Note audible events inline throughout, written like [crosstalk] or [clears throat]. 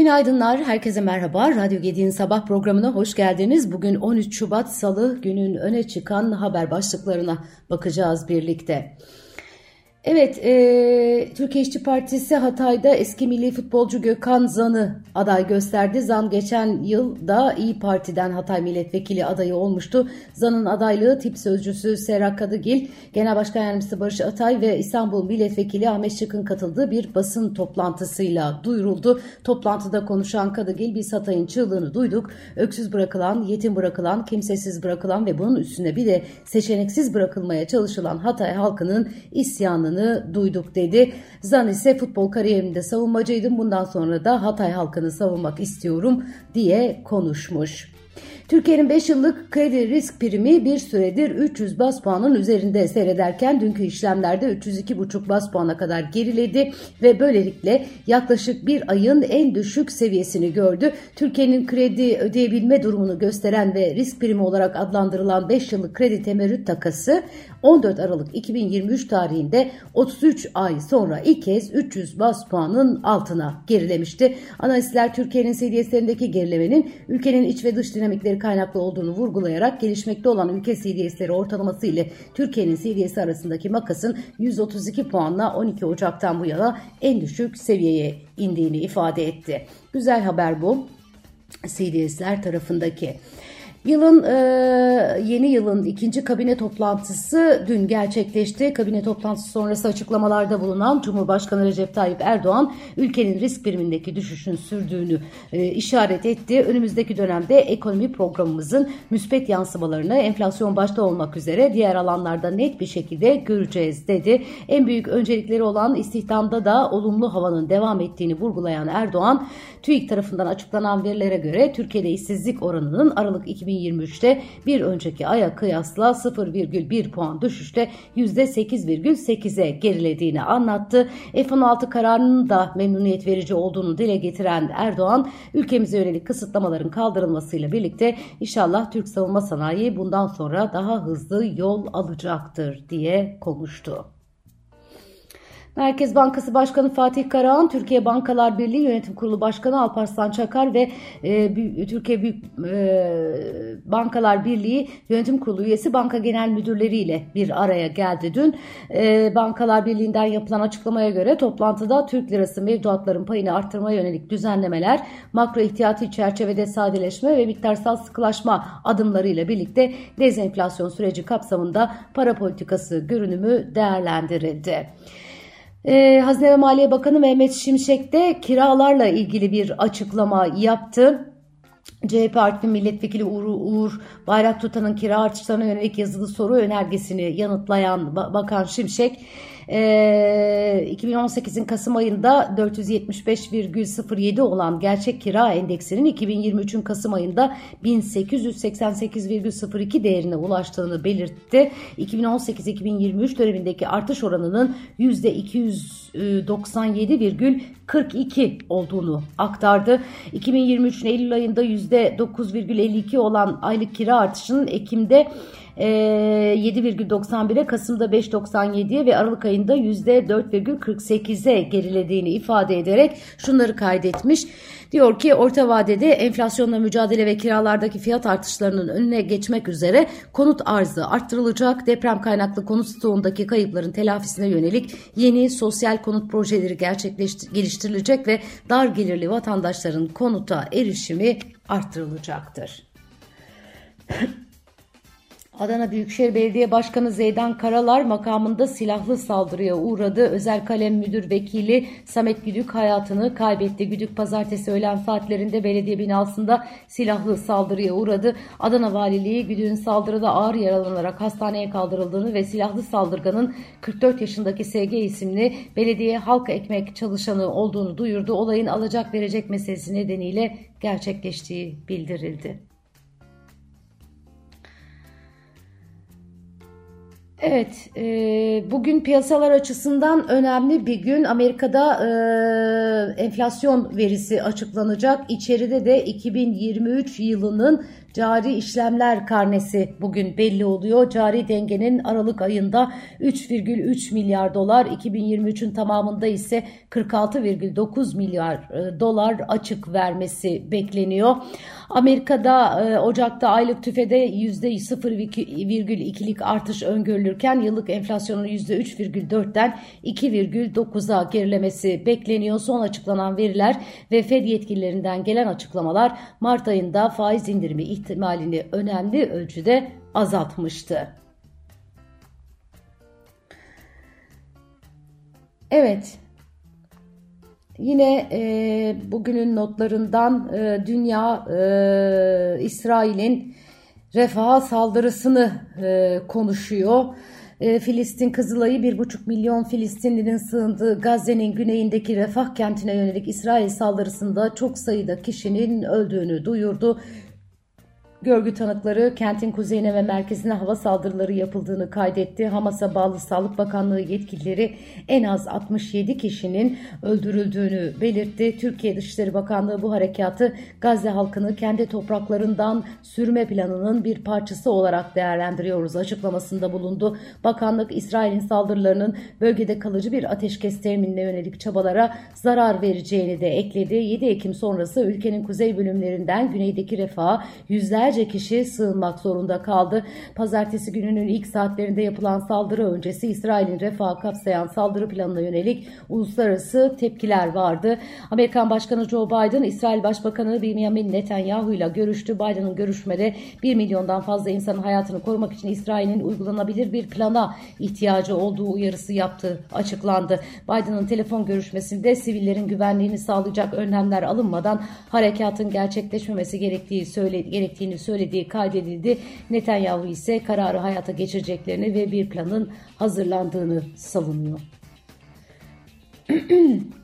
Günaydınlar, herkese merhaba. Radyo Gedi'nin sabah programına hoş geldiniz. Bugün 13 Şubat Salı günün öne çıkan haber başlıklarına bakacağız birlikte. Evet, e, Türkiye İşçi Partisi Hatay'da eski milli futbolcu Gökhan Zan'ı aday gösterdi. Zan geçen yıl da İyi Parti'den Hatay milletvekili adayı olmuştu. Zan'ın adaylığı tip sözcüsü Serra Kadıgil, Genel Başkan Yardımcısı Barış Atay ve İstanbul Milletvekili Ahmet Şık'ın katıldığı bir basın toplantısıyla duyuruldu. Toplantıda konuşan Kadıgil, biz Hatay'ın çığlığını duyduk. Öksüz bırakılan, yetim bırakılan, kimsesiz bırakılan ve bunun üstüne bir de seçeneksiz bırakılmaya çalışılan Hatay halkının isyanı isyanını duyduk dedi. Zan ise futbol kariyerimde savunmacıydım bundan sonra da Hatay halkını savunmak istiyorum diye konuşmuş. Türkiye'nin 5 yıllık kredi risk primi bir süredir 300 bas puanın üzerinde seyrederken dünkü işlemlerde 302,5 bas puana kadar geriledi ve böylelikle yaklaşık bir ayın en düşük seviyesini gördü. Türkiye'nin kredi ödeyebilme durumunu gösteren ve risk primi olarak adlandırılan 5 yıllık kredi temerrüt takası 14 Aralık 2023 tarihinde 33 ay sonra ilk kez 300 bas puanın altına gerilemişti. Analistler Türkiye'nin CDS'lerindeki gerilemenin ülkenin iç ve dış dinamikleri kaynaklı olduğunu vurgulayarak gelişmekte olan ülke CDS'leri ortalaması ile Türkiye'nin CDS arasındaki makasın 132 puanla 12 Ocak'tan bu yana en düşük seviyeye indiğini ifade etti. Güzel haber bu. CDS'ler tarafındaki. Yılın e, yeni yılın ikinci kabine toplantısı dün gerçekleşti. Kabine toplantısı sonrası açıklamalarda bulunan Cumhurbaşkanı Recep Tayyip Erdoğan ülkenin risk birimindeki düşüşün sürdüğünü e, işaret etti. Önümüzdeki dönemde ekonomi programımızın müspet yansımalarını enflasyon başta olmak üzere diğer alanlarda net bir şekilde göreceğiz dedi. En büyük öncelikleri olan istihdamda da olumlu havanın devam ettiğini vurgulayan Erdoğan, TÜİK tarafından açıklanan verilere göre Türkiye'de işsizlik oranının Aralık 2020 2023'te bir önceki aya kıyasla 0,1 puan düşüşte %8,8'e gerilediğini anlattı. F-16 kararının da memnuniyet verici olduğunu dile getiren Erdoğan, ülkemize yönelik kısıtlamaların kaldırılmasıyla birlikte inşallah Türk savunma sanayi bundan sonra daha hızlı yol alacaktır diye konuştu. Merkez Bankası Başkanı Fatih Karahan, Türkiye Bankalar Birliği Yönetim Kurulu Başkanı Alparslan Çakar ve e, Türkiye Büyük e, Bankalar Birliği Yönetim Kurulu üyesi banka genel müdürleri ile bir araya geldi dün. E, Bankalar Birliği'nden yapılan açıklamaya göre toplantıda Türk lirası mevduatların payını arttırmaya yönelik düzenlemeler, makro ihtiyati çerçevede sadeleşme ve miktarsal sıkılaşma adımlarıyla birlikte dezenflasyon süreci kapsamında para politikası görünümü değerlendirildi. Ee, Hazine ve Maliye Bakanı Mehmet Şimşek de kiralarla ilgili bir açıklama yaptı. CHP Artvin Milletvekili Uğur, Uğur Bayrak Tutan'ın kira artışlarına yönelik yazılı soru önergesini yanıtlayan Bakan Şimşek, 2018'in Kasım ayında 475,07 olan gerçek kira endeksinin 2023'ün Kasım ayında 1888,02 değerine ulaştığını belirtti. 2018-2023 dönemindeki artış oranının %297,42 olduğunu aktardı. 2023'ün Eylül ayında %9,52 olan aylık kira artışının Ekim'de 7,91'e, Kasım'da 5,97'ye ve Aralık ayında %4,48'e gerilediğini ifade ederek şunları kaydetmiş. Diyor ki orta vadede enflasyonla mücadele ve kiralardaki fiyat artışlarının önüne geçmek üzere konut arzı arttırılacak. Deprem kaynaklı konut stoğundaki kayıpların telafisine yönelik yeni sosyal konut projeleri geliştirilecek ve dar gelirli vatandaşların konuta erişimi arttırılacaktır. [laughs] Adana Büyükşehir Belediye Başkanı Zeydan Karalar makamında silahlı saldırıya uğradı. Özel kalem müdür vekili Samet Güdük hayatını kaybetti. Güdük pazartesi öğlen saatlerinde belediye binasında silahlı saldırıya uğradı. Adana Valiliği Güdük'ün saldırıda ağır yaralanarak hastaneye kaldırıldığını ve silahlı saldırganın 44 yaşındaki SG isimli belediye halk ekmek çalışanı olduğunu duyurdu. Olayın alacak verecek meselesi nedeniyle gerçekleştiği bildirildi. Evet, e, bugün piyasalar açısından önemli bir gün. Amerika'da e, enflasyon verisi açıklanacak. İçeride de 2023 yılının cari işlemler karnesi bugün belli oluyor. Cari dengenin Aralık ayında 3,3 milyar dolar, 2023'ün tamamında ise 46,9 milyar e, dolar açık vermesi bekleniyor. Amerika'da e, Ocak'ta aylık tüfede %0,2'lik artış öngörülürken yıllık enflasyonun %3,4'ten 2,9'a gerilemesi bekleniyor. Son açıklanan veriler ve Fed yetkililerinden gelen açıklamalar Mart ayında faiz indirimi ihtimalini önemli ölçüde azaltmıştı. Evet, Yine e, bugünün notlarından e, dünya e, İsrail'in refaha saldırısını e, konuşuyor. E, Filistin Kızılay'ı 1,5 milyon Filistinlinin sığındığı Gazze'nin güneyindeki Refah kentine yönelik İsrail saldırısında çok sayıda kişinin öldüğünü duyurdu. Görgü tanıkları kentin kuzeyine ve merkezine hava saldırıları yapıldığını kaydetti. Hamas'a bağlı Sağlık Bakanlığı yetkilileri en az 67 kişinin öldürüldüğünü belirtti. Türkiye Dışişleri Bakanlığı bu harekatı Gazze halkını kendi topraklarından sürme planının bir parçası olarak değerlendiriyoruz açıklamasında bulundu. Bakanlık İsrail'in saldırılarının bölgede kalıcı bir ateşkes teminine yönelik çabalara zarar vereceğini de ekledi. 7 Ekim sonrası ülkenin kuzey bölümlerinden güneydeki refaha yüzler binlerce kişi sığınmak zorunda kaldı. Pazartesi gününün ilk saatlerinde yapılan saldırı öncesi İsrail'in refah kapsayan saldırı planına yönelik uluslararası tepkiler vardı. Amerikan Başkanı Joe Biden, İsrail Başbakanı Benjamin Netanyahu ile görüştü. Biden'ın görüşmede 1 milyondan fazla insanın hayatını korumak için İsrail'in uygulanabilir bir plana ihtiyacı olduğu uyarısı yaptığı açıklandı. Biden'ın telefon görüşmesinde sivillerin güvenliğini sağlayacak önlemler alınmadan harekatın gerçekleşmemesi gerektiği söyledi, gerektiğini söylediği kaydedildi. Netanyahu ise kararı hayata geçireceklerini ve bir planın hazırlandığını savunuyor. [clears throat]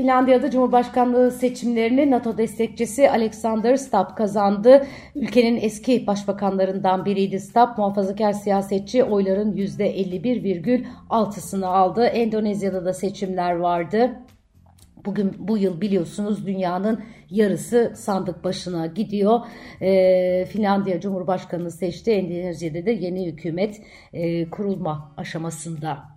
Finlandiya'da Cumhurbaşkanlığı seçimlerini NATO destekçisi Alexander Stubb kazandı. Ülkenin eski başbakanlarından biriydi Stubb. Muhafazakar siyasetçi oyların %51,6'sını aldı. Endonezya'da da seçimler vardı. Bugün bu yıl biliyorsunuz dünyanın yarısı sandık başına gidiyor. E, Finlandiya Cumhurbaşkanı seçti. Endonezya'da da yeni hükümet e, kurulma aşamasında.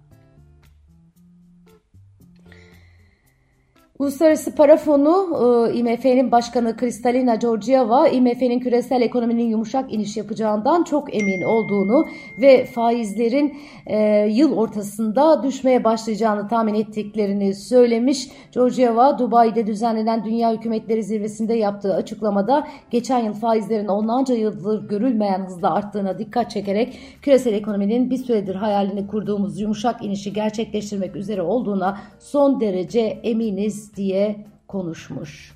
Uluslararası Para Fonu e, IMF'nin başkanı Kristalina Georgieva IMF'nin küresel ekonominin yumuşak iniş yapacağından çok emin olduğunu ve faizlerin e, yıl ortasında düşmeye başlayacağını tahmin ettiklerini söylemiş. Georgieva Dubai'de düzenlenen Dünya Hükümetleri Zirvesi'nde yaptığı açıklamada geçen yıl faizlerin onlarca yıldır görülmeyen hızla arttığına dikkat çekerek küresel ekonominin bir süredir hayalini kurduğumuz yumuşak inişi gerçekleştirmek üzere olduğuna son derece eminiz diye konuşmuş.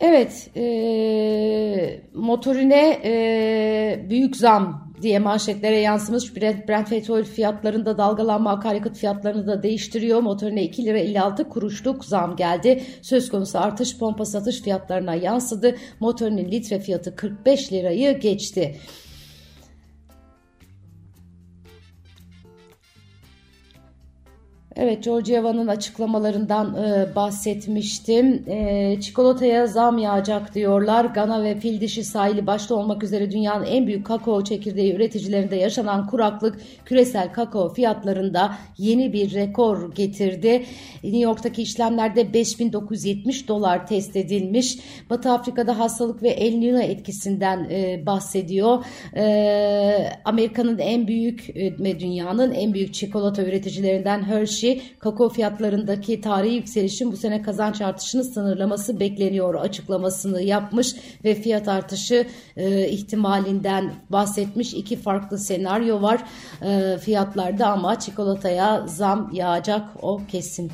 Evet, e, motorine e, büyük zam diye manşetlere yansımış Brent, Brent petrol fiyatlarında dalgalanma akaryakıt fiyatlarını da değiştiriyor. Motorine 2 lira 56 kuruşluk zam geldi. Söz konusu artış pompa satış fiyatlarına yansıdı. Motorinin litre fiyatı 45 lirayı geçti. Evet, Georgieva'nın açıklamalarından e, bahsetmiştim. E, çikolataya zam yağacak diyorlar. Gana ve fil dişi sahili başta olmak üzere dünyanın en büyük kakao çekirdeği üreticilerinde yaşanan kuraklık küresel kakao fiyatlarında yeni bir rekor getirdi. New York'taki işlemlerde 5970 dolar test edilmiş. Batı Afrika'da hastalık ve El Niño etkisinden e, bahsediyor. E, Amerika'nın en büyük e, ve dünyanın en büyük çikolata üreticilerinden Hershey kakao fiyatlarındaki tarihi yükselişin bu sene kazanç artışını sınırlaması bekleniyor açıklamasını yapmış ve fiyat artışı e, ihtimalinden bahsetmiş. iki farklı senaryo var e, fiyatlarda ama çikolataya zam yağacak o kesin.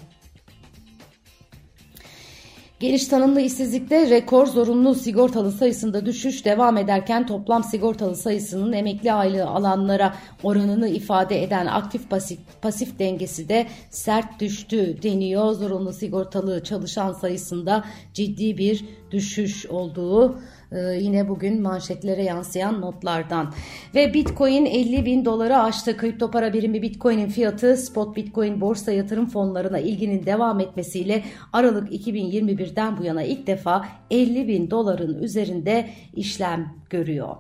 Geniş tanımlı işsizlikte rekor zorunlu sigortalı sayısında düşüş devam ederken toplam sigortalı sayısının emekli aylığı alanlara oranını ifade eden aktif pasif, pasif dengesi de sert düştü deniyor. Zorunlu sigortalı çalışan sayısında ciddi bir düşüş olduğu e, yine bugün manşetlere yansıyan notlardan. Ve Bitcoin 50 bin doları aştı. Kripto para birimi Bitcoin'in fiyatı spot Bitcoin borsa yatırım fonlarına ilginin devam etmesiyle Aralık 2021'den bu yana ilk defa 50 bin doların üzerinde işlem görüyor.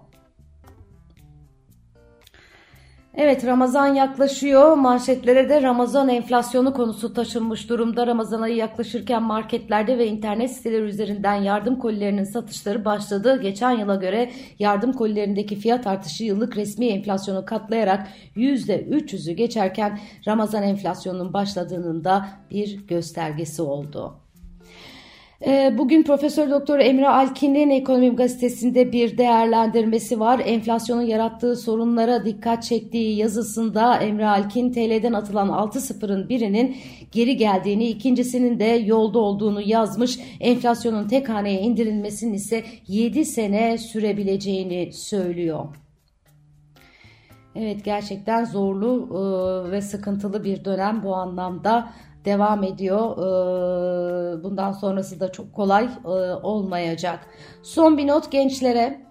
Evet Ramazan yaklaşıyor. Manşetlere de Ramazan enflasyonu konusu taşınmış durumda. Ramazan ayı yaklaşırken marketlerde ve internet siteleri üzerinden yardım kolilerinin satışları başladı. Geçen yıla göre yardım kolilerindeki fiyat artışı yıllık resmi enflasyonu katlayarak %300'ü geçerken Ramazan enflasyonunun başladığının da bir göstergesi oldu. Ee, bugün Profesör Doktor Emre Alkin'in Ekonomi Gazetesi'nde bir değerlendirmesi var. Enflasyonun yarattığı sorunlara dikkat çektiği yazısında Emre Alkin TL'den atılan 6 sıfırın birinin geri geldiğini, ikincisinin de yolda olduğunu yazmış. Enflasyonun tek haneye indirilmesinin ise 7 sene sürebileceğini söylüyor. Evet gerçekten zorlu e, ve sıkıntılı bir dönem bu anlamda devam ediyor. Ee, bundan sonrası da çok kolay e, olmayacak. Son bir not gençlere.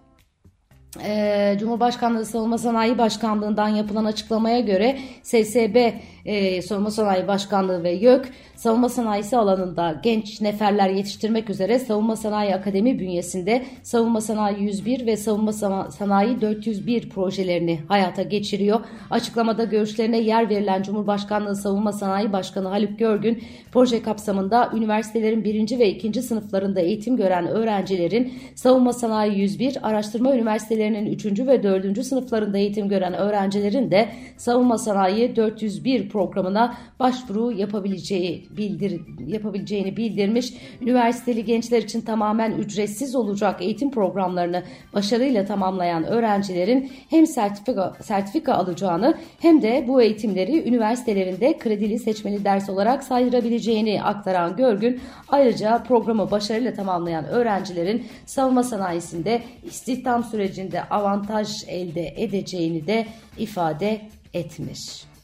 Ee, Cumhurbaşkanlığı Savunma Sanayi Başkanlığı'ndan yapılan açıklamaya göre SSB e, Savunma Sanayi Başkanlığı ve YÖK savunma sanayisi alanında genç neferler yetiştirmek üzere Savunma Sanayi Akademi bünyesinde Savunma Sanayi 101 ve Savunma Sanayi 401 projelerini hayata geçiriyor. Açıklamada görüşlerine yer verilen Cumhurbaşkanlığı Savunma Sanayi Başkanı Haluk Görgün proje kapsamında üniversitelerin birinci ve ikinci sınıflarında eğitim gören öğrencilerin Savunma Sanayi 101, araştırma üniversitelerinin üçüncü ve dördüncü sınıflarında eğitim gören öğrencilerin de Savunma Sanayi 401 programına başvuru yapabileceği bildir, yapabileceğini bildirmiş. Üniversiteli gençler için tamamen ücretsiz olacak eğitim programlarını başarıyla tamamlayan öğrencilerin hem sertifika, sertifika alacağını hem de bu eğitimleri üniversitelerinde kredili seçmeli ders olarak saydırabileceğini aktaran Görgün ayrıca programı başarıyla tamamlayan öğrencilerin savunma sanayisinde istihdam sürecinde avantaj elde edeceğini de ifade etmiş.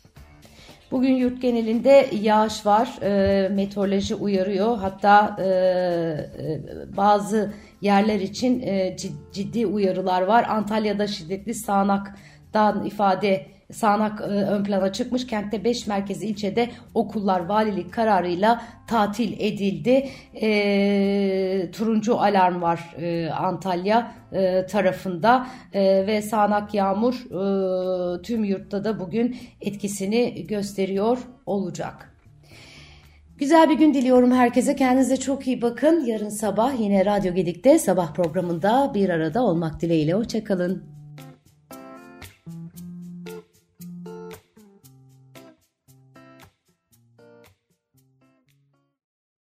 Bugün yurt genelinde yağış var. E, meteoroloji uyarıyor. Hatta e, e, bazı yerler için e, ciddi uyarılar var. Antalya'da şiddetli sağanaktan ifade sağanak e, ön plana çıkmış. Kentte 5 merkez ilçede okullar valilik kararıyla tatil edildi. E, turuncu alarm var e, Antalya e, tarafında e, ve sağanak yağmur e, tüm yurtta da bugün etkisini gösteriyor olacak. Güzel bir gün diliyorum herkese. Kendinize çok iyi bakın. Yarın sabah yine Radyo Gedik'te sabah programında bir arada olmak dileğiyle. Hoşçakalın.